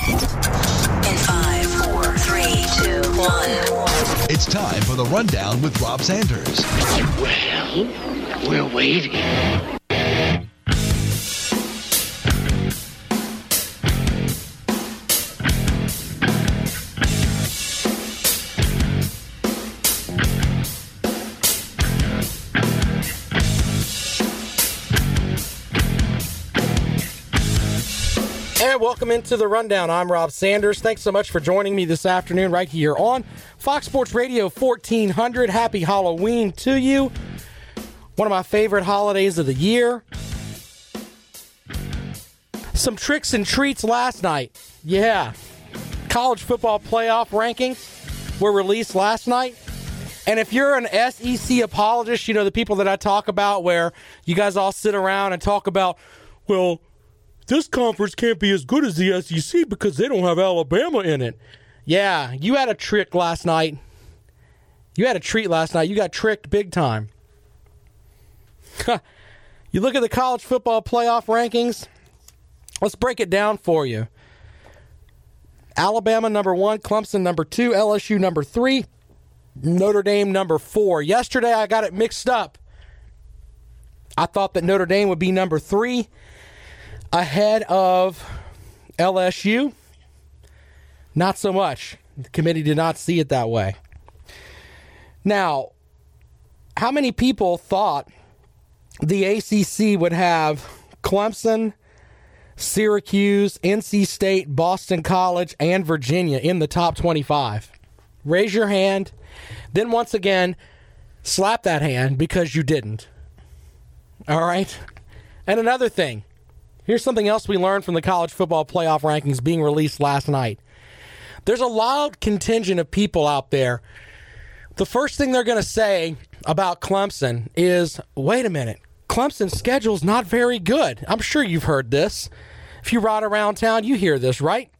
In five, four, three, two, one. It's time for the rundown with Rob Sanders. Well, we're waiting. And welcome into the rundown. I'm Rob Sanders. Thanks so much for joining me this afternoon right here on Fox Sports Radio 1400. Happy Halloween to you. One of my favorite holidays of the year. Some tricks and treats last night. Yeah. College football playoff rankings were released last night. And if you're an SEC apologist, you know, the people that I talk about where you guys all sit around and talk about, well, this conference can't be as good as the SEC because they don't have Alabama in it. Yeah, you had a trick last night. You had a treat last night. You got tricked big time. you look at the college football playoff rankings. Let's break it down for you. Alabama number one, Clemson number two, LSU number three, Notre Dame number four. Yesterday I got it mixed up. I thought that Notre Dame would be number three ahead of LSU. Not so much. The committee did not see it that way. Now, how many people thought the ACC would have Clemson, Syracuse, NC State, Boston College, and Virginia in the top 25? Raise your hand. Then, once again, slap that hand because you didn't. All right? And another thing Here's something else we learned from the college football playoff rankings being released last night. There's a loud contingent of people out there. The first thing they're going to say about Clemson is wait a minute, Clemson's schedule's not very good. I'm sure you've heard this. If you ride around town, you hear this, right?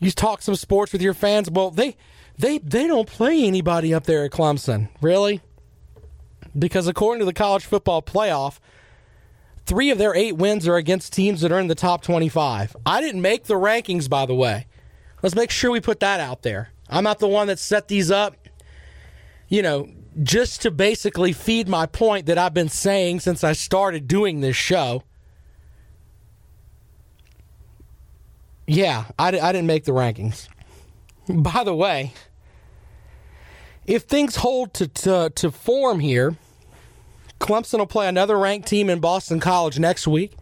You talk some sports with your fans. Well, they they they don't play anybody up there at Clemson. Really? Because according to the college football playoff, Three of their eight wins are against teams that are in the top 25. I didn't make the rankings, by the way. Let's make sure we put that out there. I'm not the one that set these up, you know, just to basically feed my point that I've been saying since I started doing this show. Yeah, I, I didn't make the rankings. By the way, if things hold to, to, to form here, Clemson will play another ranked team in Boston College next week.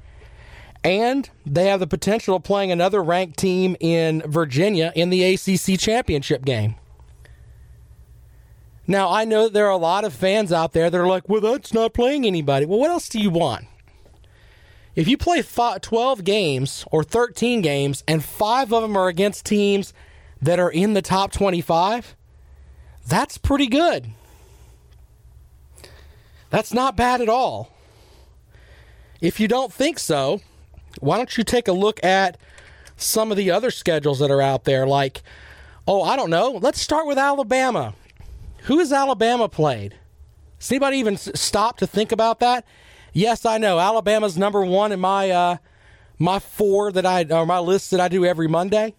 And they have the potential of playing another ranked team in Virginia in the ACC championship game. Now, I know that there are a lot of fans out there that are like, well, that's not playing anybody. Well, what else do you want? If you play 12 games or 13 games and five of them are against teams that are in the top 25, that's pretty good. That's not bad at all. If you don't think so, why don't you take a look at some of the other schedules that are out there? Like, oh, I don't know. Let's start with Alabama. Who has Alabama played? Does anybody even stop to think about that? Yes, I know Alabama's number one in my uh, my four that I or my list that I do every Monday.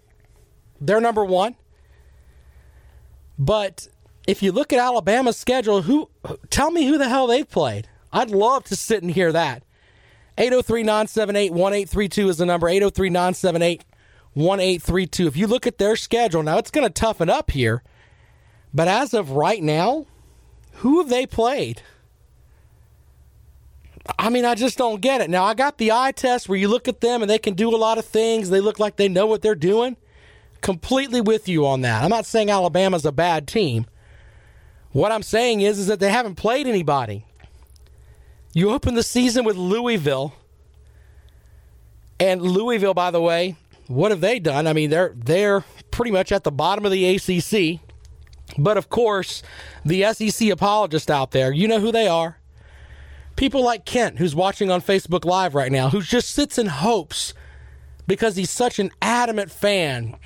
They're number one. But if you look at Alabama's schedule, who tell me who the hell they've played? I'd love to sit and hear that. 803 978 1832 is the number 803 978 1832. If you look at their schedule, now it's going to toughen up here, but as of right now, who have they played? I mean, I just don't get it. Now, I got the eye test where you look at them and they can do a lot of things. They look like they know what they're doing. Completely with you on that. I'm not saying Alabama's a bad team. What I'm saying is, is that they haven't played anybody. You open the season with Louisville, and Louisville, by the way, what have they done? I mean, they're they're pretty much at the bottom of the ACC. But of course, the SEC apologists out there, you know who they are. People like Kent, who's watching on Facebook Live right now, who just sits and hopes because he's such an adamant fan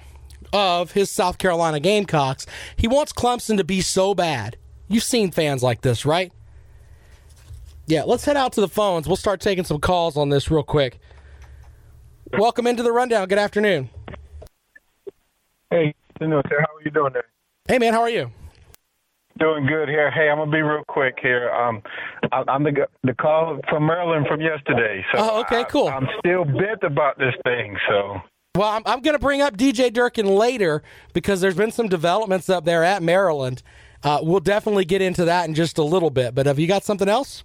of his South Carolina Gamecocks. He wants Clemson to be so bad. You've seen fans like this, right? Yeah, let's head out to the phones. We'll start taking some calls on this real quick. Welcome into the rundown. Good afternoon. Hey, you know, sir, how are you doing there? Hey, man, how are you? Doing good here. Hey, I'm gonna be real quick here. Um, I, I'm the the call from Maryland from yesterday. So Oh, okay, I- cool. I'm still bent about this thing. So Well, I'm, I'm going to bring up DJ Durkin later because there's been some developments up there at Maryland. Uh, we'll definitely get into that in just a little bit. But have you got something else?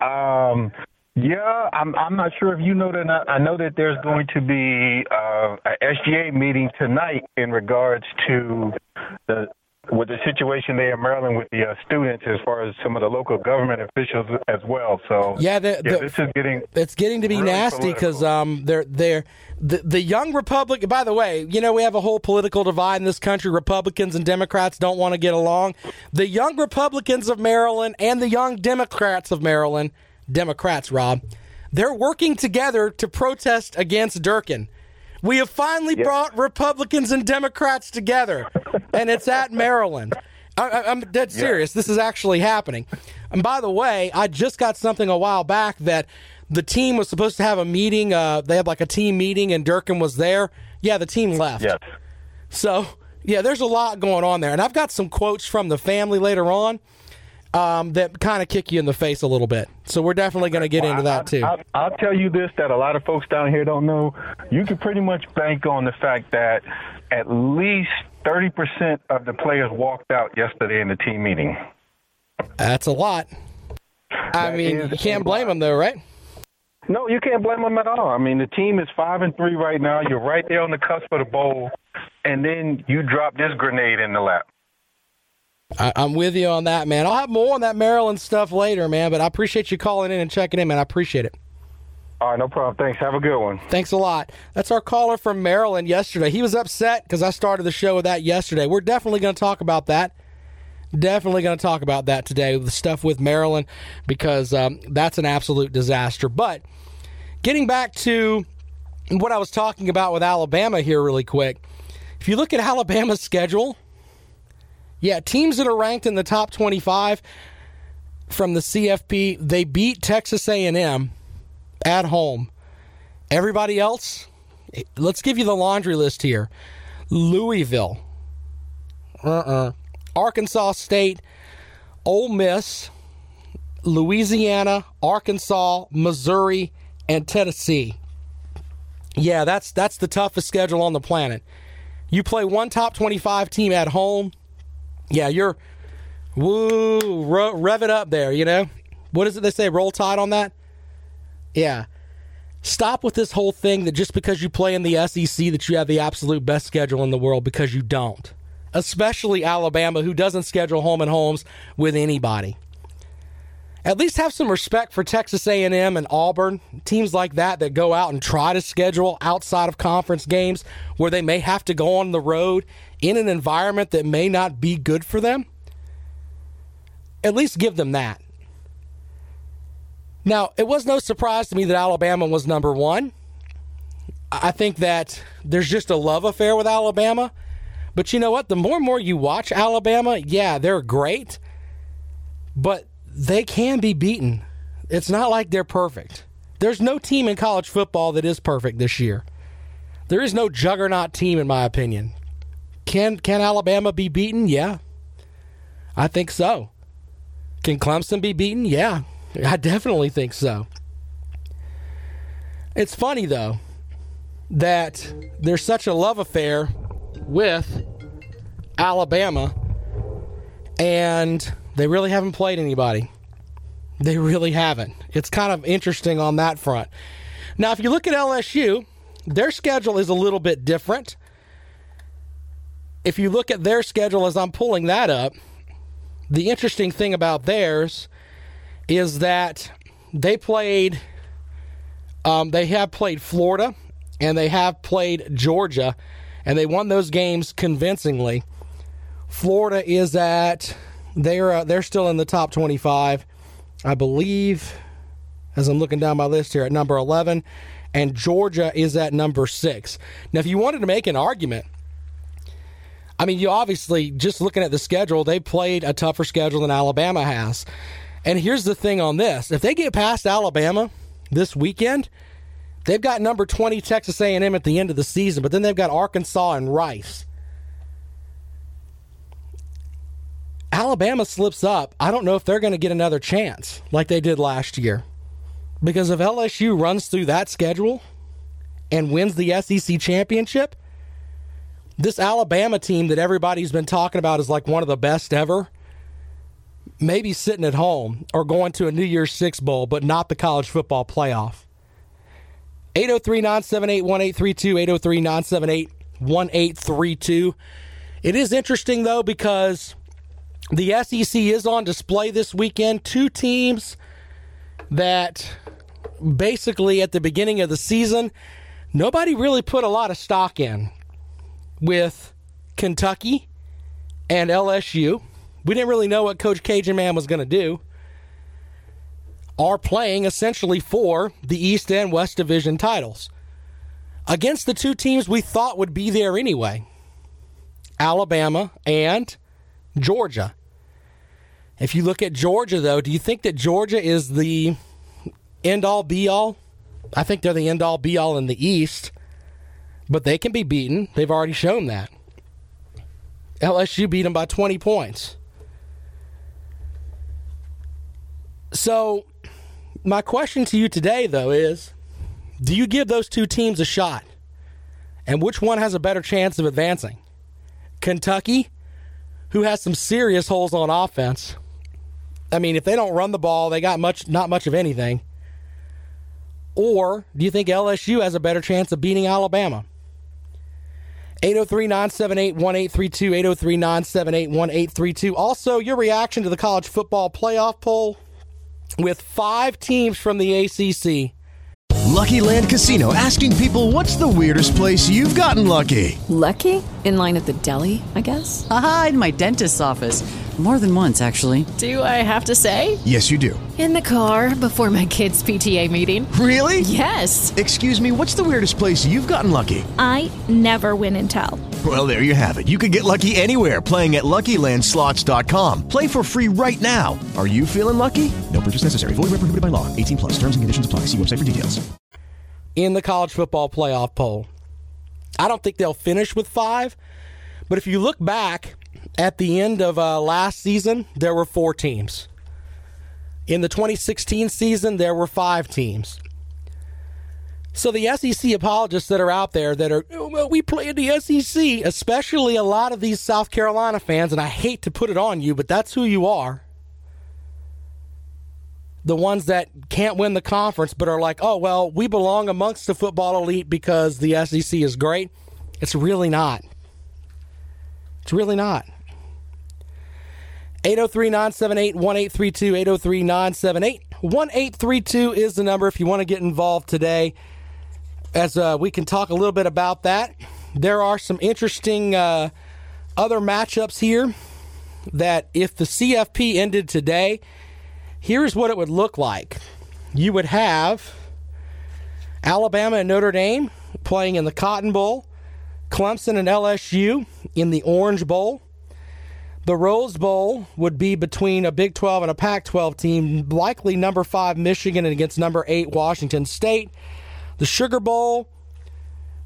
Um, yeah, I'm. I'm not sure if you know that. not. I know that there's going to be uh, a SGA meeting tonight in regards to the with the situation there in Maryland with the uh, students, as far as some of the local government officials as well. So Yeah, the- the- this is getting. It's getting to be Really nasty because um, they're they're the the young Republic. By the way, you know we have a whole political divide in this country. Republicans and Democrats don't want to get along. The young Republicans of Maryland and the young Democrats of Maryland, Democrats, Rob, they're working together to protest against Durkin. We have finally brought Republicans and Democrats together, and it's at Maryland. I, I'm dead serious. This is actually happening. And by the way, I just got something a while back that the team was supposed to have a meeting. Uh, they had like a team meeting, and Durkin was there. Yeah, the team left. Yes. So yeah, there's a lot going on there, and I've got some quotes from the family later on um, that kind of kick you in the face a little bit. So we're definitely going to get into that too. I, will tell you this that a lot of folks down here don't know. You can pretty much bank on the fact that at least 30% of the players walked out yesterday in the team meeting. That's a lot. I That mean, you can't blame lot. them though, right? No, you can't blame them at all. I mean, the team is five and three right now. You're right there on the cusp of the bowl, and then you drop this grenade in the lap. I, I'm with you on that, man. I'll have more on that Maryland stuff later, man. But I appreciate you calling in and checking in, man. I appreciate it. All right, no problem. Thanks. Have a good one. Thanks a lot. That's our caller from Maryland yesterday. He was upset because I started the show with that yesterday. We're definitely going to talk about that. Definitely going to talk about that today, the stuff with Maryland, because um, that's an absolute disaster. But getting back to what I was talking about with Alabama here, really quick. If you look at Alabama's schedule, yeah, teams that are ranked in the top 25 from the CFP, they beat Texas A&M at home. Everybody else, let's give you the laundry list here. Louisville, uh-uh. Arkansas State, Ole Miss, Louisiana, Arkansas, Missouri, and Tennessee. Yeah, that's that's the toughest schedule on the planet. You play one top 25 team at home. Yeah, you're woo, ro- rev it up there, you know? What is it they say? Roll tide on that? Yeah. Stop with this whole thing that just because you play in the SEC that you have the absolute best schedule in the world because you don't. Especially Alabama who doesn't schedule home and homes with anybody. At least have some respect for Texas A&M and Auburn, teams like that that go out and try to schedule outside of conference games where they may have to go on the road in an environment that may not be good for them. At least give them that. Now, it was no surprise to me that Alabama was number one. I think that there's just a love affair with Alabama. But you know what? The more and more you watch Alabama, yeah, they're great, but they can be beaten. It's not like they're perfect. There's no team in college football that is perfect this year. There is no juggernaut team, in my opinion. Can can Alabama be beaten? Yeah, I think so. Can Clemson be beaten? Yeah, I definitely think so. It's funny though that there's such a love affair with Alabama, and they really haven't played anybody. They really haven't. It's kind of interesting on that front. Now, if you look at LSU, their schedule is a little bit different. If you look at their schedule as I'm pulling that up, the interesting thing about theirs is that they played, um, they have played Florida and they have played Georgia, and they won those games convincingly. Florida is at they're uh, they're still in the top 25, I believe. As I'm looking down my list here at number 11, and Georgia is at number six. Now, if you wanted to make an argument, I mean, you obviously just looking at the schedule, they played a tougher schedule than Alabama has. And here's the thing on this: if they get past Alabama this weekend, they've got number 20 Texas A&M at the end of the season, but then they've got Arkansas and Rice. Alabama slips up, I don't know if they're going to get another chance like they did last year. Because if LSU runs through that schedule and wins the SEC championship, this Alabama team that everybody's been talking about is like one of the best ever, maybe sitting at home or going to a New Year's Six Bowl, but not the college football playoff. 803 978 1832, 803 978 1832. It is interesting, though, because the SEC is on display this weekend. Two teams that basically at the beginning of the season, nobody really put a lot of stock in with Kentucky and LSU. We didn't really know what Coach Cajun Man was going to do. Are playing essentially for the East and West Division titles against the two teams we thought would be there anyway Alabama and Georgia. If you look at Georgia, though, do you think that Georgia is the end all be all? I think they're the end all be all in the East, but they can be beaten. They've already shown that. LSU beat them by 20 points. So, my question to you today, though, is do you give those two teams a shot? And which one has a better chance of advancing? Kentucky, who has some serious holes on offense. I mean, if they don't run the ball, they got much not much of anything. Or do you think LSU has a better chance of beating Alabama? 803 978 1832, 803 978 1832. Also, your reaction to the college football playoff poll with five teams from the ACC. Lucky Land Casino asking people what's the weirdest place you've gotten lucky? Lucky? In line at the deli, I guess? Aha, in my dentist's office. More than once, actually. Do I have to say? Yes, you do. In the car before my kids' PTA meeting. Really? Yes. Excuse me, what's the weirdest place you've gotten lucky? I never win and tell. Well, there you have it. You can get lucky anywhere playing at LuckyLandSlots.com. Play for free right now. Are you feeling lucky? No purchase necessary. Void where prohibited by law. 18 plus. Terms and conditions apply. See website for details. In the college football playoff poll, I don't think they'll finish with five, but if you look back at the end of uh, last season, there were four teams. In the 2016 season, there were five teams. So the SEC apologists that are out there that are, oh, well, we play in the SEC, especially a lot of these South Carolina fans, and I hate to put it on you, but that's who you are. The ones that can't win the conference but are like, oh, well, we belong amongst the football elite because the SEC is great. It's really not. It's really not. 803 978 1832. 803 978 1832 is the number if you want to get involved today. As uh, we can talk a little bit about that. There are some interesting uh, other matchups here that if the CFP ended today, here's what it would look like. You would have Alabama and Notre Dame playing in the Cotton Bowl, Clemson and LSU in the Orange Bowl. The Rose Bowl would be between a Big 12 and a Pac 12 team, likely number five Michigan against number eight Washington State. The Sugar Bowl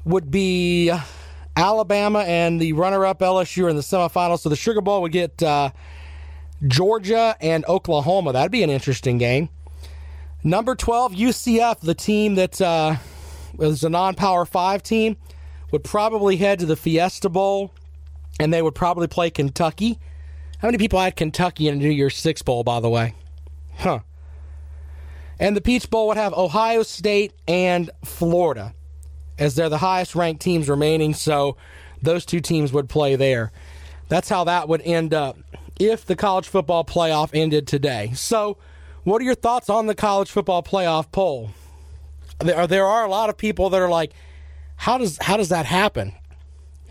would be Alabama and the runner up LSU in the semifinals. So the Sugar Bowl would get uh, Georgia and Oklahoma. That'd be an interesting game. Number 12, UCF, the team that uh, is a non power five team, would probably head to the Fiesta Bowl and they would probably play Kentucky. How many people had Kentucky in a New Year's Six Bowl, by the way? Huh. And the Peach Bowl would have Ohio State and Florida, as they're the highest ranked teams remaining. So those two teams would play there. That's how that would end up if the college football playoff ended today. So, what are your thoughts on the college football playoff poll? There are, there are a lot of people that are like, how does how does that happen?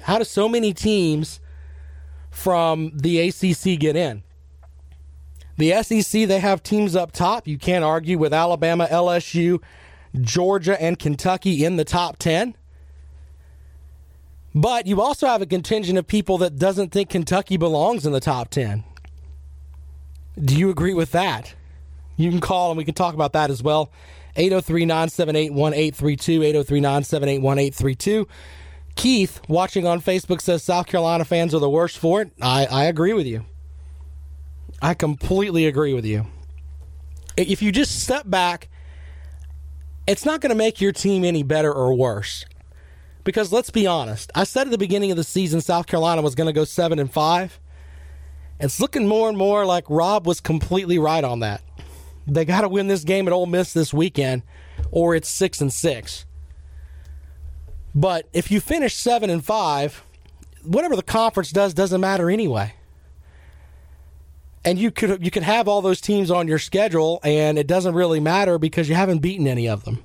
How do so many teams from the ACC get in? The SEC, they have teams up top. You can't argue with Alabama, LSU, Georgia, and Kentucky in the top 10. But you also have a contingent of people that doesn't think Kentucky belongs in the top 10. Do you agree with that? You can call and we can talk about that as well. 803 978 1832. 803 978 1832. Keith, watching on Facebook, says South Carolina fans are the worst for it. I, I agree with you. I completely agree with you. If you just step back, it's not going to make your team any better or worse. Because let's be honest, I said at the beginning of the season South Carolina was going to go 7 and 5. It's looking more and more like Rob was completely right on that. They got to win this game at Ole Miss this weekend or it's 6 and 6. But if you finish 7 and 5, whatever the conference does doesn't matter anyway and you could you could have all those teams on your schedule and it doesn't really matter because you haven't beaten any of them.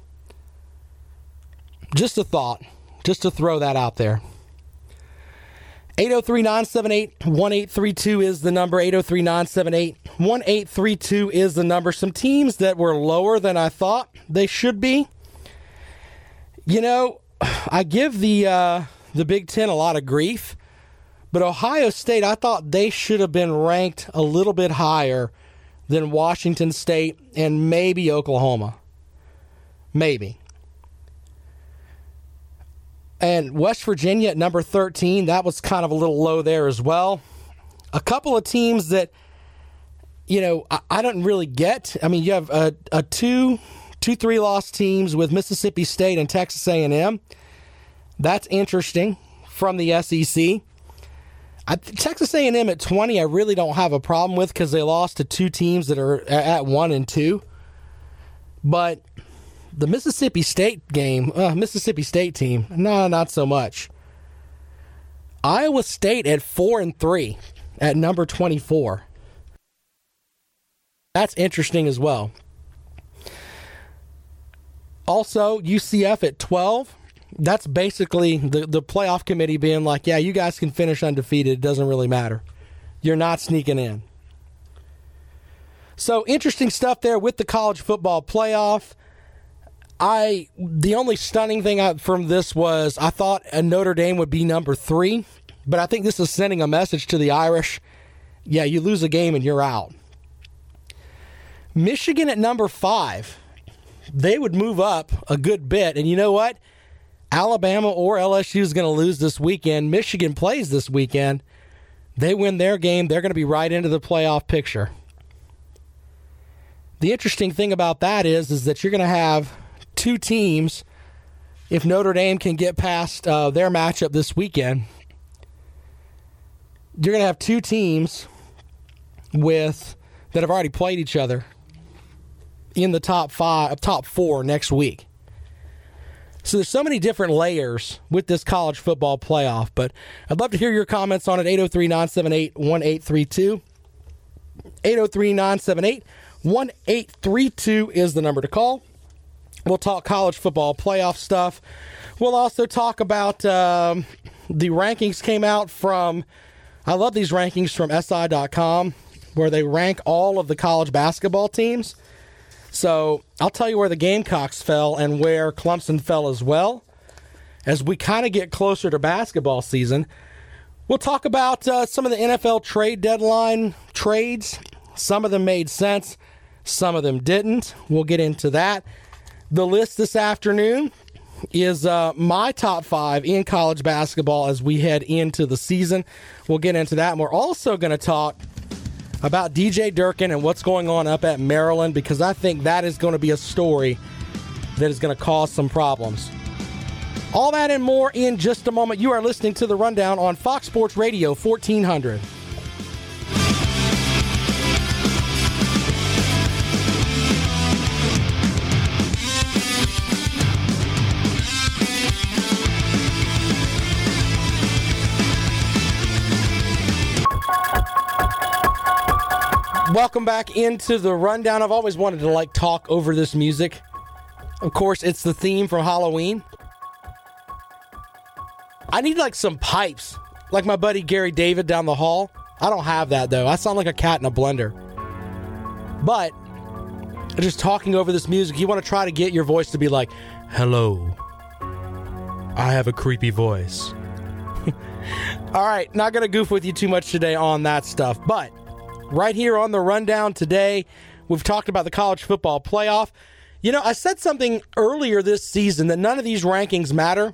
Just a thought, just to throw that out there. 803-978-1832 is the number 803-978-1832 is the number some teams that were lower than I thought they should be. You know, I give the uh, the Big 10 a lot of grief but Ohio State, I thought they should have been ranked a little bit higher than Washington State and maybe Oklahoma. Maybe. And West Virginia at number 13, that was kind of a little low there as well. A couple of teams that, you know, I, I don't really get. I mean, you have a, a two, two, three loss teams with Mississippi State and Texas A&M. That's interesting from the SEC. I, Texas A&M at 20, I really don't have a problem with because they lost to two teams that are at one and two. But the Mississippi State game, uh, Mississippi State team, no, not so much. Iowa State at four and three at number 24. That's interesting as well. Also, UCF at 12 that's basically the, the playoff committee being like, yeah, you guys can finish undefeated. It doesn't really matter. You're not sneaking in. So interesting stuff there with the college football playoff. I the only stunning thing I, from this was I thought Notre Dame would be number three, but I think this is sending a message to the Irish. Yeah, you lose a game and you're out. Michigan at number five, they would move up a good bit, and you know what? Alabama or LSU is going to lose this weekend. Michigan plays this weekend. They win their game, they're going to be right into the playoff picture. The interesting thing about that is, is that you're going to have two teams. If Notre Dame can get past uh, their matchup this weekend, you're going to have two teams with that have already played each other in the top five, top four next week. So there's so many different layers with this college football playoff, but I'd love to hear your comments on it. 803 978 1832. 803 978 1832 is the number to call. We'll talk college football playoff stuff. We'll also talk about um, the rankings came out from, I love these rankings from SI.com, where they rank all of the college basketball teams. So I'll tell you where the Gamecocks fell and where Clemson fell as well. As we kind of get closer to basketball season, we'll talk about uh, some of the NFL trade deadline trades. Some of them made sense, some of them didn't. We'll get into that. The list this afternoon is uh, my top five in college basketball as we head into the season. We'll get into that. And we're also going to talk about DJ Durkin and what's going on up at Maryland because I think that is going to be a story that is going to cause some problems. All that and more in just a moment. You are listening to the Rundown on Fox Sports Radio 1400. Welcome back into the rundown. I've always wanted to like talk over this music. Of course, it's the theme from Halloween. I need like some pipes, like my buddy Gary David down the hall. I don't have that though. I sound like a cat in a blender. But just talking over this music, you want to try to get your voice to be like, "Hello, I have a creepy voice." All right, not going to goof with you too much today on that stuff, but right here on the rundown today, we've talked about the college football playoff. You know, I said something earlier this season that none of these rankings matter.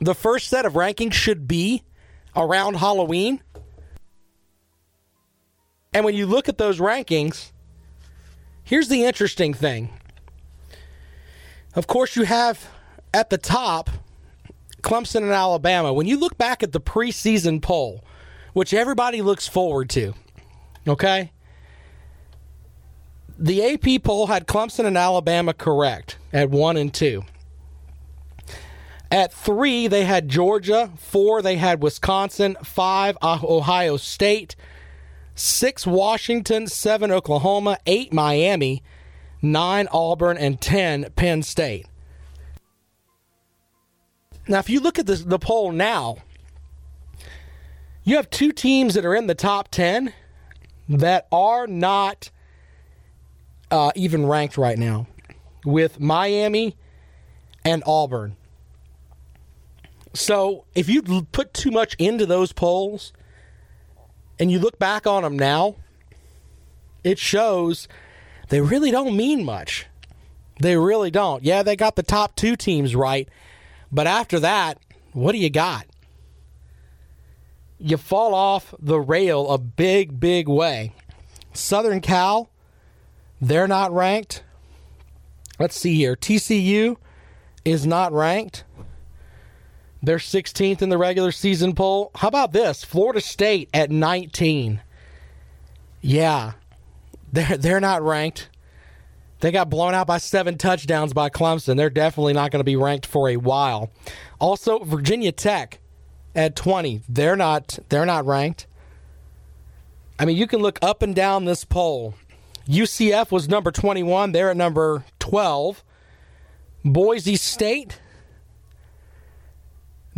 The first set of rankings should be around Halloween. And when you look at those rankings, here's the interesting thing. Of course, you have at the top Clemson and Alabama. When you look back at the preseason poll, which everybody looks forward to, okay? The AP poll had Clemson and Alabama correct at one and two. At three, they had Georgia. Four, they had Wisconsin. Five, Ohio State. Six, Washington. Seven, Oklahoma. Eight, Miami. Nine, Auburn. And ten, Penn State. Now, if you look at this, the poll now, you have two teams that are in the top 10 that are not uh, even ranked right now with Miami and Auburn. So if you put too much into those polls and you look back on them now, it shows they really don't mean much. They really don't. Yeah, they got the top two teams right, but after that, what do you got? You fall off the rail a big, big way. Southern Cal, they're not ranked. Let's see here. TCU is not ranked. They're 16th in the regular season poll. How about this? Florida State at 19. Yeah, they're they're not ranked. They got blown out by seven touchdowns by Clemson. They're definitely not going to be ranked for a while. Also, Virginia Tech at 20. They're not they're not ranked. I mean, you can look up and down this poll. UCF was number 21. They're at number 12. Boise State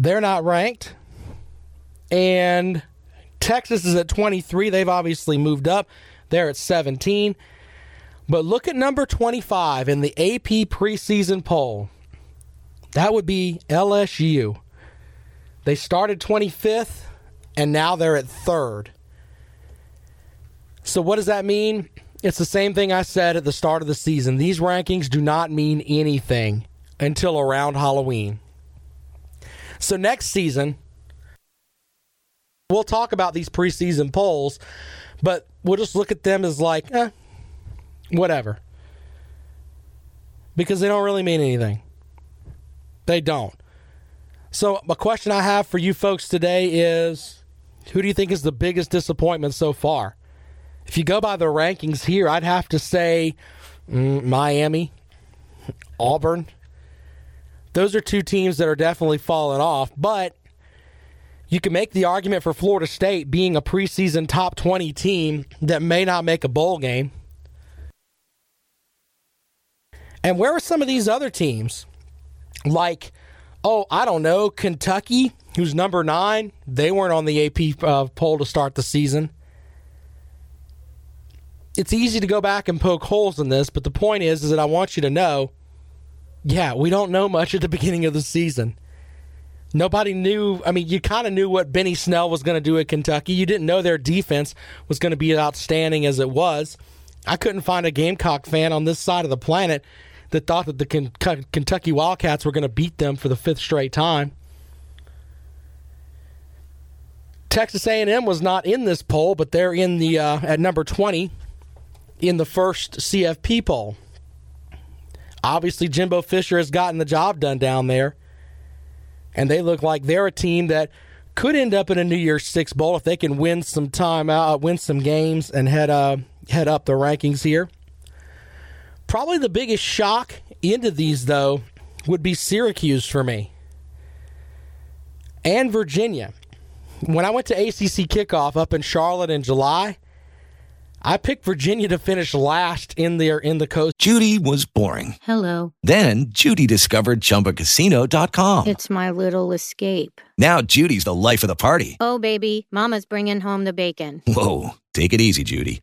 they're not ranked. And Texas is at 23. They've obviously moved up. They're at 17. But look at number 25 in the AP preseason poll. That would be LSU. They started 25th, and now they're at third. So, what does that mean? It's the same thing I said at the start of the season. These rankings do not mean anything until around Halloween. So next season, we'll talk about these preseason polls, but we'll just look at them as like, eh, whatever. Because they don't really mean anything. They don't. So, a question I have for you folks today is who do you think is the biggest disappointment so far? If you go by the rankings here, I'd have to say mm, Miami, Auburn, those are two teams that are definitely falling off, but you can make the argument for Florida State being a preseason top 20 team that may not make a bowl game. And where are some of these other teams? Like, oh, I don't know, Kentucky, who's number nine. They weren't on the AP uh, poll to start the season. It's easy to go back and poke holes in this, but the point is, is that I want you to know yeah, we don't know much at the beginning of the season. Nobody knew. I mean, you kind of knew what Benny Snell was going to do at Kentucky. You didn't know their defense was going to be outstanding as it was. I couldn't find a Gamecock fan on this side of the planet that thought that the Kentucky Wildcats were going to beat them for the fifth straight time. Texas A&M was not in this poll, but they're in the uh, at number 20 in the first CFP poll. Obviously, Jimbo Fisher has gotten the job done down there. And they look like they're a team that could end up in a New Year's Six bowl if they can win some time out, win some games, and head uh, head up the rankings here. Probably the biggest shock into these, though, would be Syracuse for me and Virginia. When I went to ACC kickoff up in Charlotte in July, I picked Virginia to finish last in their in the coast. Judy was boring. Hello. Then Judy discovered ChumbaCasino.com. It's my little escape. Now Judy's the life of the party. Oh baby, Mama's bringing home the bacon. Whoa, take it easy, Judy.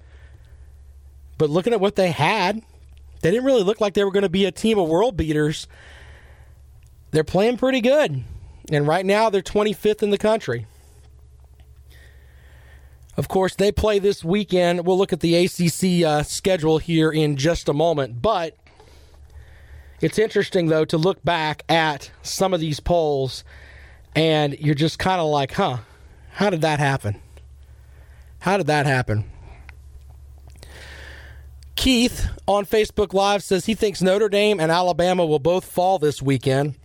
But looking at what they had, they didn't really look like they were going to be a team of world beaters. They're playing pretty good. And right now, they're 25th in the country. Of course, they play this weekend. We'll look at the ACC uh, schedule here in just a moment. But it's interesting, though, to look back at some of these polls and you're just kind of like, huh, how did that happen? How did that happen? Keith on Facebook Live says he thinks Notre Dame and Alabama will both fall this weekend.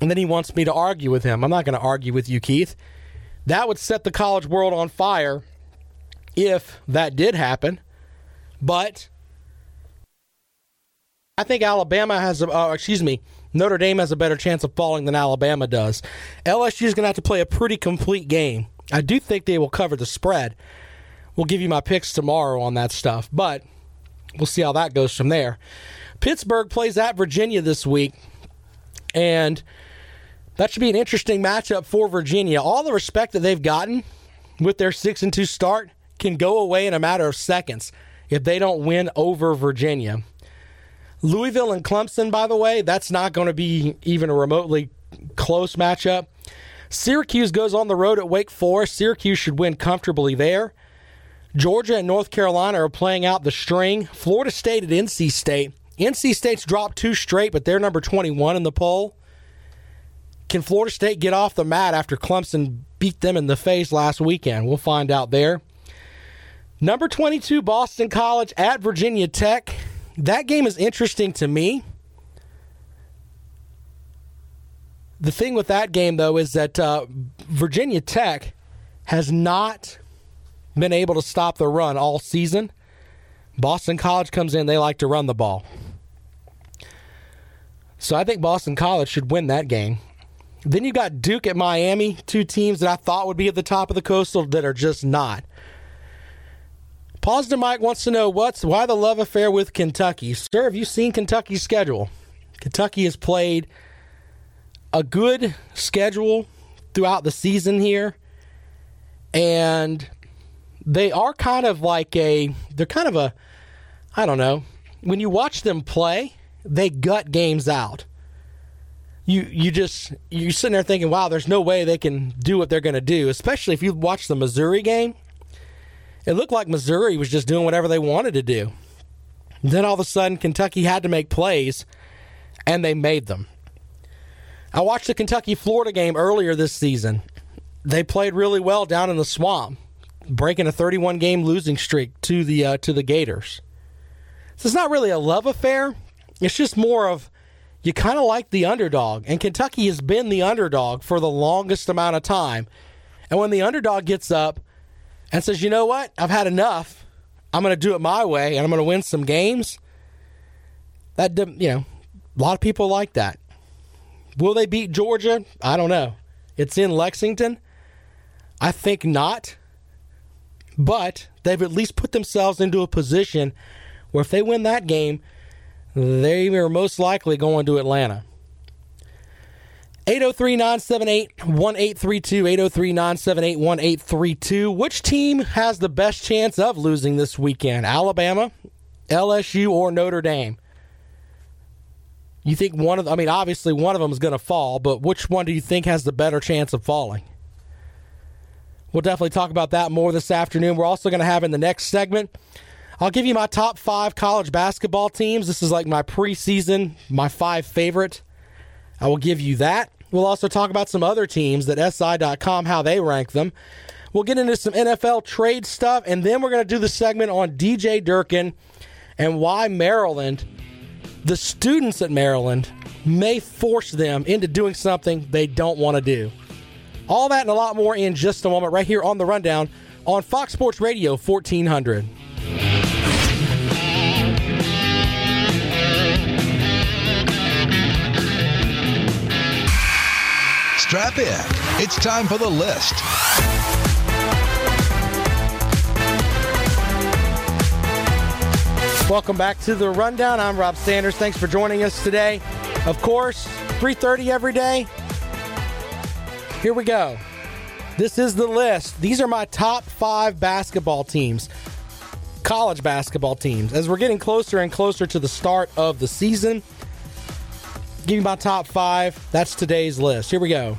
And then he wants me to argue with him. I'm not going to argue with you, Keith. That would set the college world on fire if that did happen. But I think Alabama has, a, uh, excuse me, Notre Dame has a better chance of falling than Alabama does. LSU is going to have to play a pretty complete game. I do think they will cover the spread. We'll give you my picks tomorrow on that stuff, but we'll see how that goes from there. Pittsburgh plays at Virginia this week, and that should be an interesting matchup for Virginia. All the respect that they've gotten with their 6 and 2 start can go away in a matter of seconds if they don't win over Virginia. Louisville and Clemson, by the way, that's not going to be even a remotely close matchup. Syracuse goes on the road at Wake Forest. Syracuse should win comfortably there. Georgia and North Carolina are playing out the string. Florida State at NC State. NC State's dropped two straight, but they're number 21 in the poll. Can Florida State get off the mat after Clemson beat them in the face last weekend? We'll find out there. Number 22, Boston College at Virginia Tech. That game is interesting to me. The thing with that game, though, is that uh, Virginia Tech has not been able to stop the run all season. Boston College comes in, they like to run the ball. So I think Boston College should win that game. Then you got Duke at Miami, two teams that I thought would be at the top of the coastal that are just not. Positive Mike wants to know what's why the love affair with Kentucky. Sir, have you seen Kentucky's schedule? Kentucky has played a good schedule throughout the season here. And they are kind of like a they're kind of a I don't know. When you watch them play, they gut games out. You you just you're sitting there thinking, wow, there's no way they can do what they're going to do. Especially if you watch the Missouri game, it looked like Missouri was just doing whatever they wanted to do. Then all of a sudden, Kentucky had to make plays, and they made them. I watched the Kentucky Florida game earlier this season. They played really well down in the swamp, breaking a 31 game losing streak to the uh, to the Gators. So it's not really a love affair. It's just more of you kind of like the underdog, and Kentucky has been the underdog for the longest amount of time. And when the underdog gets up and says, "You know what? I've had enough. I'm going to do it my way, and I'm going to win some games." That you know, a lot of people like that. Will they beat Georgia? I don't know. It's in Lexington. I think not. But they've at least put themselves into a position where if they win that game, they are most likely going to Atlanta. 803 978 1832. 803 978 1832. Which team has the best chance of losing this weekend? Alabama, LSU, or Notre Dame? You think one of, I mean, obviously one of them is going to fall, but which one do you think has the better chance of falling? We'll definitely talk about that more this afternoon. We're also going to have in the next segment, I'll give you my top five college basketball teams. This is like my preseason, my five favorite. I will give you that. We'll also talk about some other teams that SI.com, how they rank them. We'll get into some NFL trade stuff, and then we're going to do the segment on DJ Durkin and why Maryland, the students at Maryland, may force them into doing something they don't want to do. All that and a lot more in just a moment, right here on the Rundown on Fox Sports Radio 1400. Strap in. It's time for the list. Welcome back to the Rundown. I'm Rob Sanders. Thanks for joining us today. Of course, 3:30 every day. Here we go. This is the list. These are my top 5 basketball teams. College basketball teams. As we're getting closer and closer to the start of the season, give me my top 5. That's today's list. Here we go.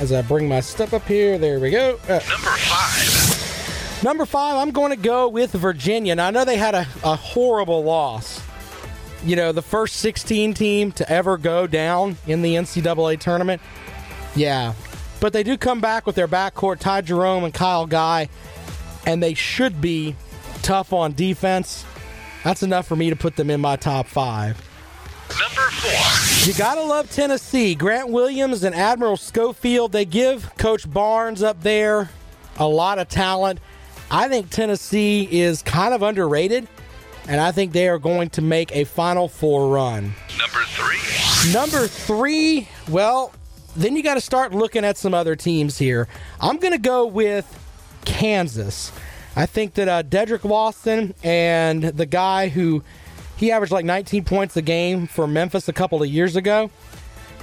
As I bring my stuff up here, there we go. Uh, Number five. Number five, I'm going to go with Virginia. Now, I know they had a, a horrible loss. You know, the first 16 team to ever go down in the NCAA tournament. Yeah. But they do come back with their backcourt, Ty Jerome and Kyle Guy, and they should be tough on defense. That's enough for me to put them in my top five. Number four. You gotta love Tennessee. Grant Williams and Admiral Schofield, they give Coach Barnes up there a lot of talent. I think Tennessee is kind of underrated, and I think they are going to make a Final Four run. Number three. Number three, well, then you got to start looking at some other teams here. I'm going to go with Kansas. I think that uh, Dedric Lawson and the guy who he averaged like 19 points a game for Memphis a couple of years ago.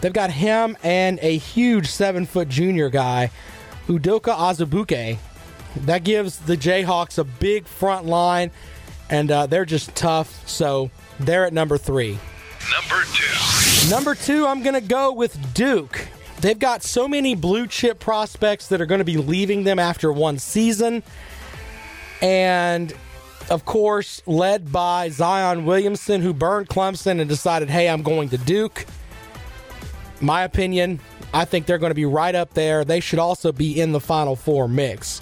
They've got him and a huge seven foot junior guy, Udoka Azubuike. That gives the Jayhawks a big front line, and uh, they're just tough. So they're at number three. Number two. Number two, I'm going to go with Duke. They've got so many blue chip prospects that are going to be leaving them after one season. And of course, led by Zion Williamson, who burned Clemson and decided, hey, I'm going to Duke. My opinion, I think they're going to be right up there. They should also be in the Final Four mix.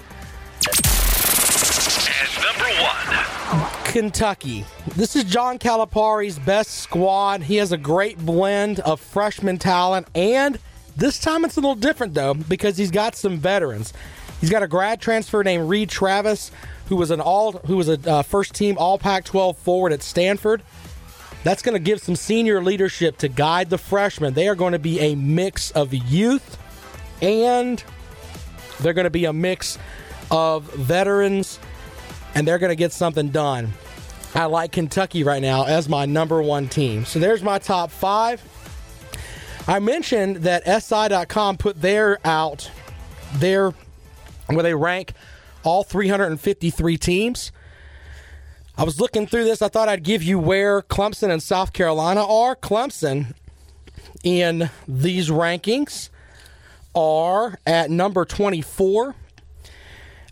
And number one. Kentucky. This is John Calipari's best squad. He has a great blend of freshman talent, and this time it's a little different though because he's got some veterans. He's got a grad transfer named Reid Travis, who was an all who was a uh, first team All Pac-12 forward at Stanford. That's going to give some senior leadership to guide the freshmen. They are going to be a mix of youth and they're going to be a mix of veterans and they're going to get something done. I like Kentucky right now as my number one team. So there's my top five. I mentioned that SI.com put their out there where they rank all 353 teams. I was looking through this. I thought I'd give you where Clemson and South Carolina are. Clemson in these rankings are at number 24.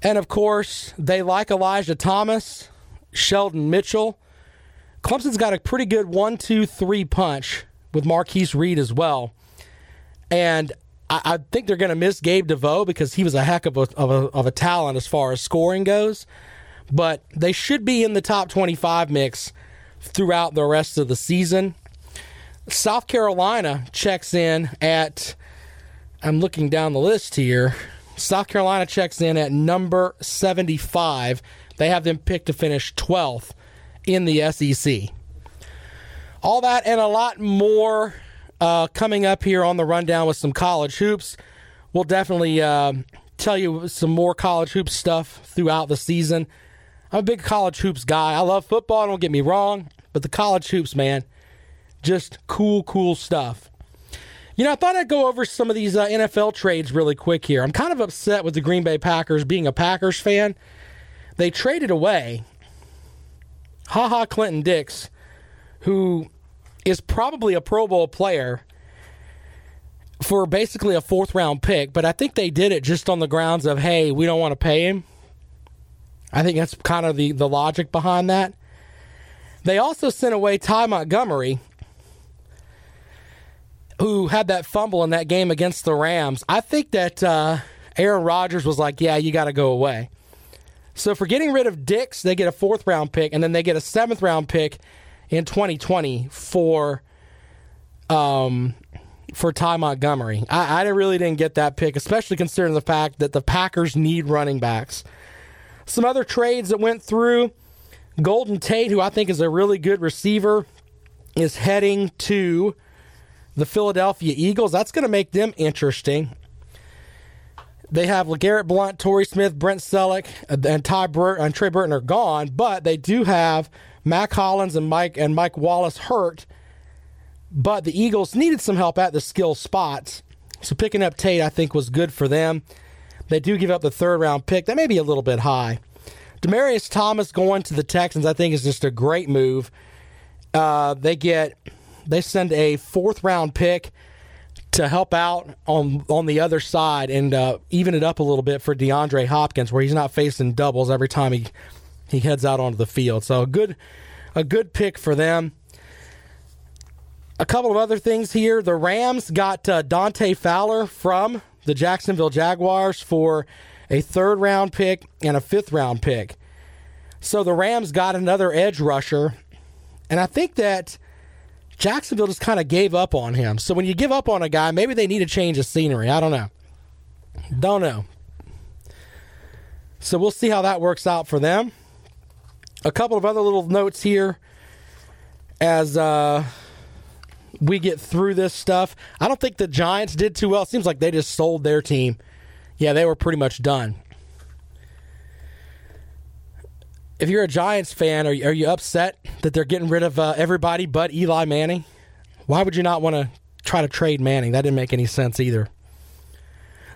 And of course, they like Elijah Thomas, Shelton Mitchell. Clemson's got a pretty good one, two, three punch with Marcquise Reed as well. And I, I think they're going to miss Gabe DeVoe because he was a heck of a, of a, of a talent as far as scoring goes. But they should be in the top 25 mix throughout the rest of the season. South Carolina checks in at, I'm looking down the list here. South Carolina checks in at number 75. They have them picked to finish 12th in the SEC. All that and a lot more uh, coming up here on the rundown with some college hoops. We'll definitely uh, tell you some more college hoops stuff throughout the season. I'm a big college hoops guy. I love football, don't get me wrong, but the college hoops, man, just cool, cool stuff. You know, I thought I'd go over some of these uh, NFL trades really quick here. I'm kind of upset with the Green Bay Packers being a Packers fan. They traded away Ha Ha Clinton Dix who is probably a Pro Bowl player for basically a fourth round pick, but I think they did it just on the grounds of, hey, we don't want to pay him. I think that's kind of the, the logic behind that. They also sent away Ty Montgomery, who had that fumble in that game against the Rams. I think that uh, Aaron Rodgers was like, yeah, you got to go away. So for getting rid of Dix, they get a fourth round pick, and then they get a seventh round pick in 2020 for um, for Ty Montgomery. I, I really didn't get that pick, especially considering the fact that the Packers need running backs. Some other trades that went through Golden Tate, who I think is a really good receiver, is heading to the Philadelphia Eagles. That's going to make them interesting. They have LeGarrette Blunt, Torrey Smith, Brent Celek, and Ty and Trey Burton are gone, but they do have Mack Hollins and Mike and Mike Wallace hurt. But the Eagles needed some help at the skill spots. So picking up Tate, I think, was good for them. They do give up the third round pick. That may be a little bit high. Demaryius Thomas going to the Texans, I think, is just a great move. Uh, they get they send a fourth round pick to help out on on the other side and uh, even it up a little bit for DeAndre Hopkins, where he's not facing doubles every time he he heads out onto the field. So a good a good pick for them. A couple of other things here. The Rams got uh, Dante Fowler from the Jacksonville Jaguars for a third round pick and a fifth round pick. So the Rams got another edge rusher. And I think that Jacksonville just kind of gave up on him. So when you give up on a guy, maybe they need a change of scenery. I don't know. Don't know. So we'll see how that works out for them. A couple of other little notes here as uh, we get through this stuff. I don't think the Giants did too well. It seems like they just sold their team. Yeah, they were pretty much done. If you're a Giants fan, are you, are you upset that they're getting rid of uh, everybody but Eli Manning? Why would you not want to try to trade Manning? That didn't make any sense either.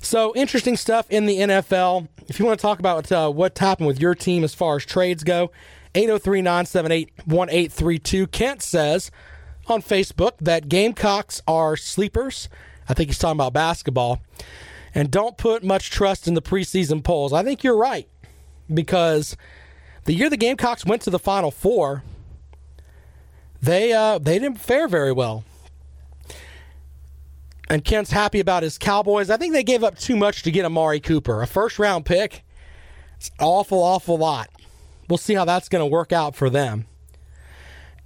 So, interesting stuff in the NFL. If you want to talk about uh, what happened with your team as far as trades go, 803 978 1832. Kent says on Facebook that Gamecocks are sleepers. I think he's talking about basketball. And don't put much trust in the preseason polls. I think you're right because the year the Gamecocks went to the Final Four, they uh, they didn't fare very well. And Kent's happy about his Cowboys. I think they gave up too much to get Amari Cooper, a first round pick. It's awful, awful lot. We'll see how that's going to work out for them.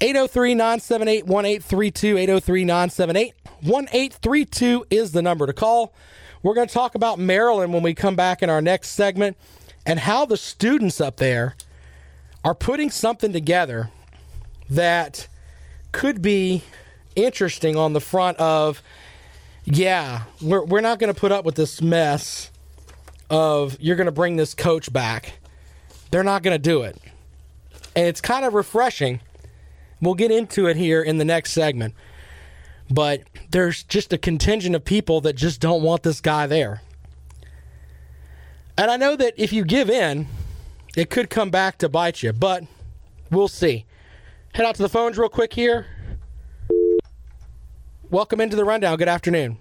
803 978 1832. 803 978 1832 is the number to call. We're going to talk about Maryland when we come back in our next segment and how the students up there are putting something together that could be interesting on the front of, yeah, we're, we're not going to put up with this mess of you're going to bring this coach back. They're not going to do it. And it's kind of refreshing. We'll get into it here in the next segment. But there's just a contingent of people that just don't want this guy there. And I know that if you give in, it could come back to bite you, but we'll see. Head out to the phones real quick here. Welcome into the rundown. Good afternoon.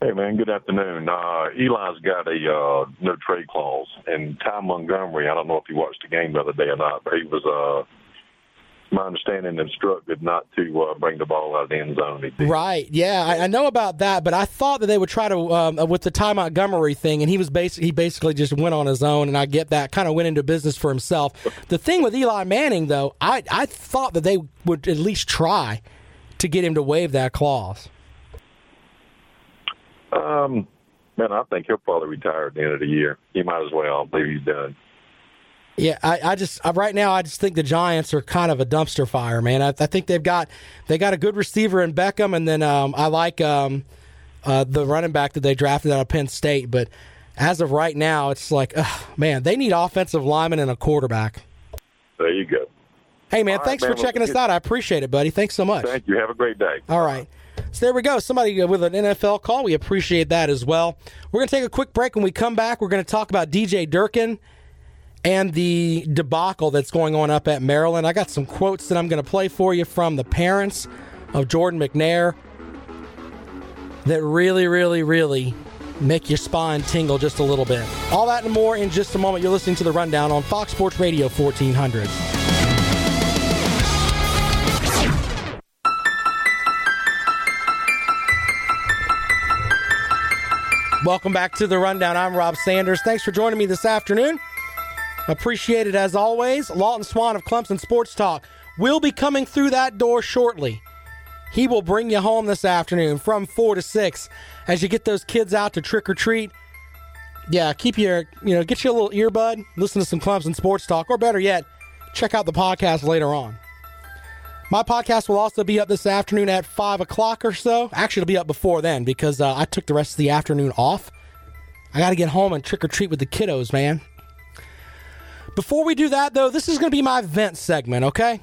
Hey man, good afternoon. Uh, Eli's got a uh, no trade clause, and Ty Montgomery. I don't know if you watched the game the other day or not, but he was, uh, my understanding, instructed not to uh, bring the ball out of the end zone. Right? Yeah, I, I, know about that, but I thought that they would try to um, with the Ty Montgomery thing, and he was basically he basically just went on his own, and I get that kind of went into business for himself. The thing with Eli Manning, though, I I thought that they would at least try to get him to waive that clause. Um, man, I think he'll probably retire at the end of the year. He might as well. I believe he's done. Yeah, I, I just I, right now I just think the Giants are kind of a dumpster fire, man. I, I think they've got they got a good receiver in Beckham, and then um, I like um, uh, the running back that they drafted out of Penn State. But as of right now, it's like, ugh, man, they need offensive linemen and a quarterback. There you go. Hey, man, All thanks right, man, for checking us out. I appreciate it, buddy. Thanks so much. Thank you. Have a great day. All right. So there we go. Somebody with an NFL call. We appreciate that as well. We're going to take a quick break. When we come back, we're going to talk about DJ Durkin and the debacle that's going on up at Maryland. I got some quotes that I'm going to play for you from the parents of Jordan McNair that really, really, really make your spine tingle just a little bit. All that and more in just a moment. You're listening to the Rundown on Fox Sports Radio 1400. Welcome back to the Rundown. I'm Rob Sanders. Thanks for joining me this afternoon. Appreciate it as always. Lawton Swan of Clemson Sports Talk will be coming through that door shortly. He will bring you home this afternoon from 4 to 6 as you get those kids out to trick or treat. Yeah, keep your, you know, get you a little earbud, listen to some Clemson Sports Talk, or better yet, check out the podcast later on. My podcast will also be up this afternoon at 5 o'clock or so. Actually, it'll be up before then because uh, I took the rest of the afternoon off. I got to get home and trick or treat with the kiddos, man. Before we do that, though, this is going to be my vent segment, okay?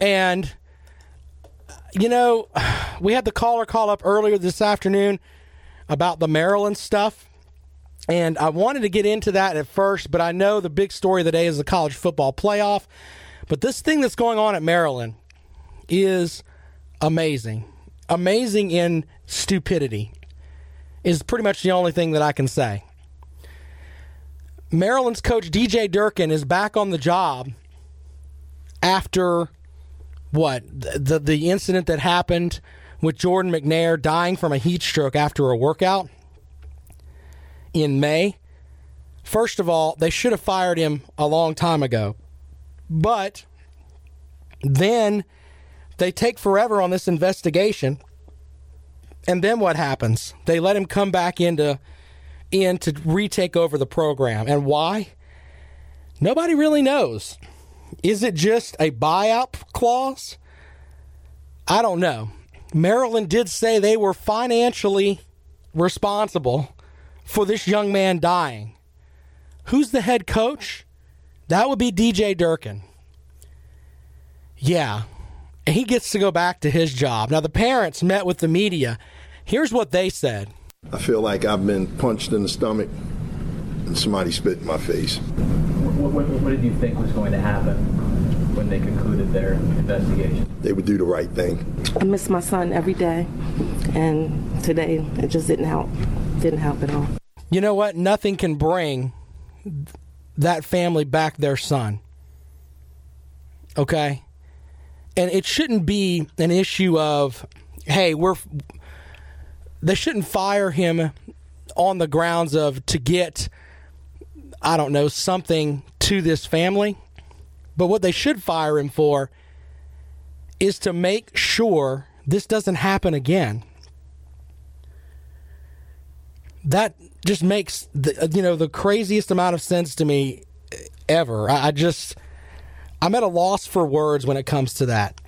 And, you know, we had the caller call up earlier this afternoon about the Maryland stuff. And I wanted to get into that at first, but I know the big story of the day is the college football playoff. But this thing that's going on at Maryland is amazing. Amazing in stupidity is pretty much the only thing that I can say. Maryland's coach DJ Durkin is back on the job after what the the incident that happened with Jordan McNair dying from a heat stroke after a workout in May. First of all, they should have fired him a long time ago. But then they take forever on this investigation. And then what happens? They let him come back into in to retake over the program. And why? Nobody really knows. Is it just a buyout clause? I don't know. Maryland did say they were financially responsible for this young man dying. Who's the head coach? That would be DJ Durkin. Yeah. And he gets to go back to his job. Now, the parents met with the media. Here's what they said. I feel like I've been punched in the stomach and somebody spit in my face. What, what, what did you think was going to happen when they concluded their investigation? They would do the right thing. I miss my son every day, and today it just didn't help. Didn't help at all. You know what? Nothing can bring that family back their son. Okay? And it shouldn't be an issue of, hey, we're. They shouldn't fire him on the grounds of to get, I don't know, something to this family. But what they should fire him for is to make sure this doesn't happen again. That just makes the you know the craziest amount of sense to me ever. I, I just I'm at a loss for words when it comes to that.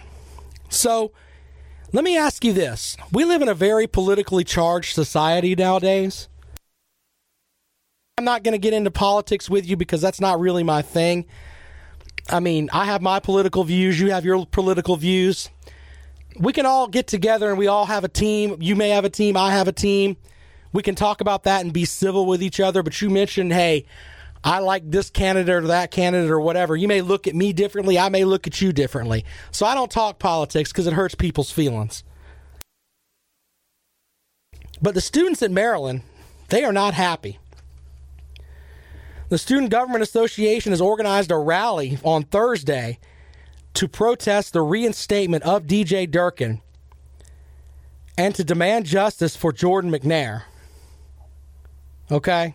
So let me ask you this. We live in a very politically charged society nowadays. I'm not going to get into politics with you because that's not really my thing. I mean, I have my political views, you have your political views. We can all get together and we all have a team. You may have a team, I have a team. We can talk about that and be civil with each other, but you mentioned, hey, I like this candidate or that candidate or whatever. You may look at me differently. I may look at you differently. So I don't talk politics because it hurts people's feelings. But the students in Maryland, they are not happy. The Student Government Association has organized a rally on Thursday to protest the reinstatement of DJ Durkin and to demand justice for Jordan McNair. Okay?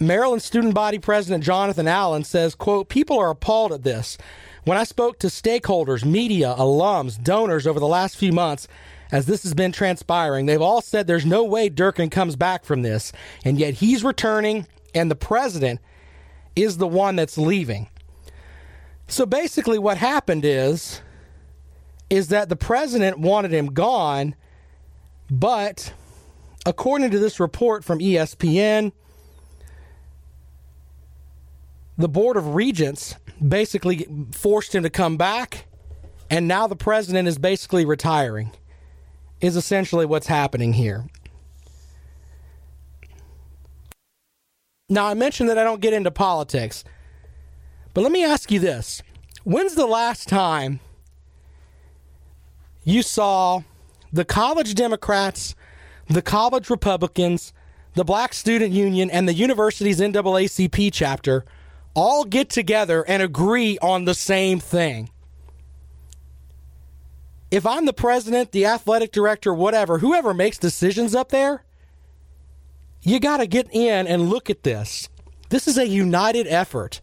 Maryland Student Body President Jonathan Allen says, quote, people are appalled at this. When I spoke to stakeholders, media, alums, donors over the last few months, as this has been transpiring, they've all said there's no way Durkin comes back from this, and yet he's returning, and the president is the one that's leaving. So basically, what happened is, is that the president wanted him gone, but according to this report from ESPN, the Board of Regents basically forced him to come back, and now the president is basically retiring, is essentially what's happening here. Now, I mentioned that I don't get into politics, but let me ask you this. When's the last time you saw the college Democrats, the college Republicans, the Black Student Union, and the university's NAACP chapter all get together and agree on the same thing? If I'm the president, the athletic director, whatever, whoever makes decisions up there, you got to get in and look at this. This is a united effort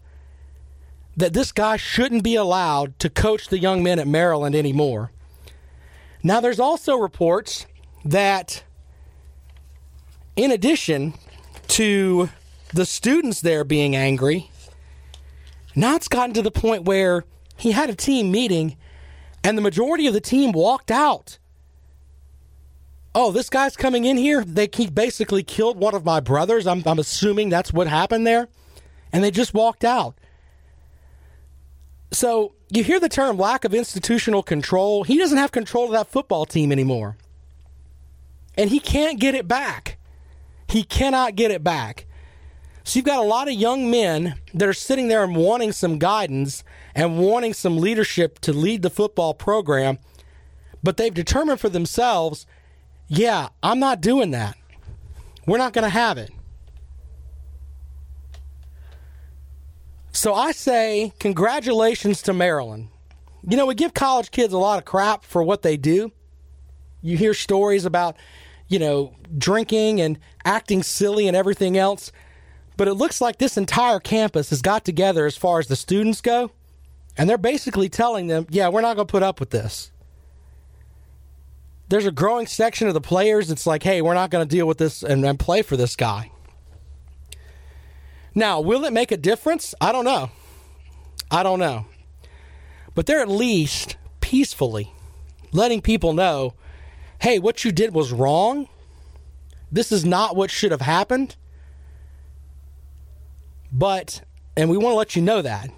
that this guy shouldn't be allowed to coach the young men at Maryland anymore. Now, there's also reports that, in addition to the students there being angry, now it's gotten to the point where he had a team meeting and the majority of the team walked out. Oh, this guy's coming in here. They he basically killed one of my brothers. I'm, I'm assuming that's what happened there. And they just walked out. So you hear the term lack of institutional control. He doesn't have control of that football team anymore. And he can't get it back. He cannot get it back. So you've got a lot of young men that are sitting there and wanting some guidance and wanting some leadership to lead the football program, but they've determined for themselves, yeah, I'm not doing that. We're not going to have it. So I say, congratulations to Maryland. You know, we give college kids a lot of crap for what they do. You hear stories about, you know, drinking and acting silly and everything else. But it looks like this entire campus has got together as far as the students go. And they're basically telling them, yeah, we're not going to put up with this. There's a growing section of the players that's like, hey, we're not going to deal with this and, and play for this guy. Now, will it make a difference? I don't know. I don't know. But they're at least peacefully letting people know hey, what you did was wrong. This is not what should have happened. But, and we want to let you know that.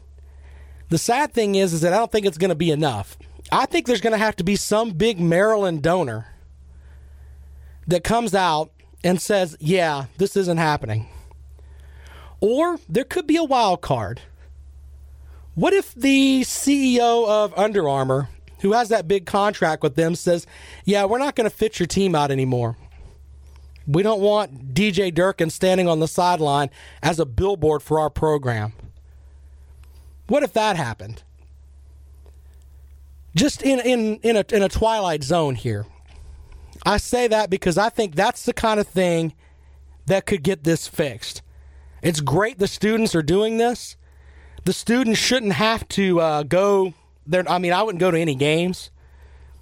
The sad thing is, is that I don't think it's going to be enough. I think there's going to have to be some big Maryland donor that comes out and says, yeah, this isn't happening. Or there could be a wild card. What if the CEO of Under Armour, who has that big contract with them, says, Yeah, we're not going to fit your team out anymore? We don't want DJ Durkin standing on the sideline as a billboard for our program. What if that happened? Just in, in, in, a, in a twilight zone here. I say that because I think that's the kind of thing that could get this fixed. It's great the students are doing this. The students shouldn't have to uh, go there. I mean, I wouldn't go to any games.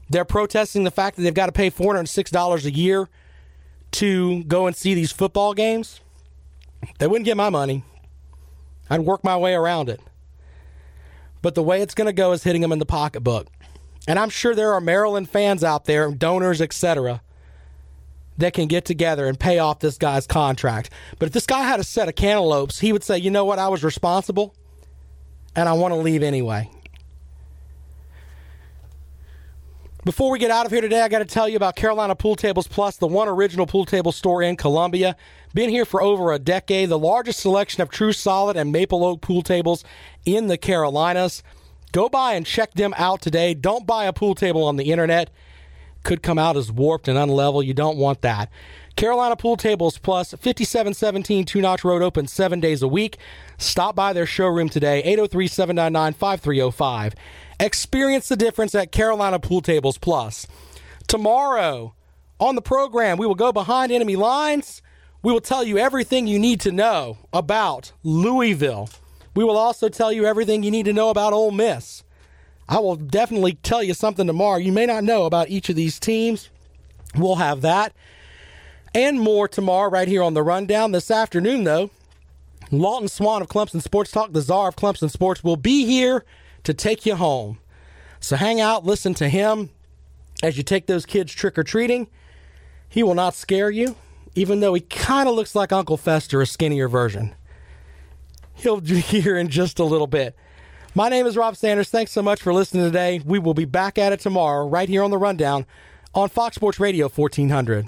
They're protesting the fact that they've got to pay $406 a year to go and see these football games. They wouldn't get my money. I'd work my way around it. But the way it's going to go is hitting them in the pocketbook. And I'm sure there are Maryland fans out there, donors, etc., that can get together and pay off this guy's contract. But if this guy had a set of cantaloupes, he would say, you know what, I was responsible and I want to leave anyway. Before we get out of here today, I got to tell you about Carolina Pool Tables Plus, the one original pool table store in Columbia. Been here for over a decade, the largest selection of true solid and maple oak pool tables in the Carolinas. Go by and check them out today. Don't buy a pool table on the internet could come out as warped and unlevel. You don't want that. Carolina Pool Tables Plus, 5717 Two Notch Road, open seven days a week. Stop by their showroom today, 803 799 5305. Experience the difference at Carolina Pool Tables Plus. Tomorrow on the program, we will go behind enemy lines. We will tell you everything you need to know about Louisville. We will also tell you everything you need to know about Ole Miss. I will definitely tell you something tomorrow you may not know about each of these teams. We'll have that and more tomorrow right here on the rundown. This afternoon, though, Lawton Swan of Clemson Sports Talk, the czar of Clemson Sports, will be here to take you home. So hang out, listen to him as you take those kids trick or treating. He will not scare you, even though he kind of looks like Uncle Fester, a skinnier version. He'll be here in just a little bit. My name is Rob Sanders. Thanks so much for listening today. We will be back at it tomorrow, right here on the Rundown on Fox Sports Radio 1400.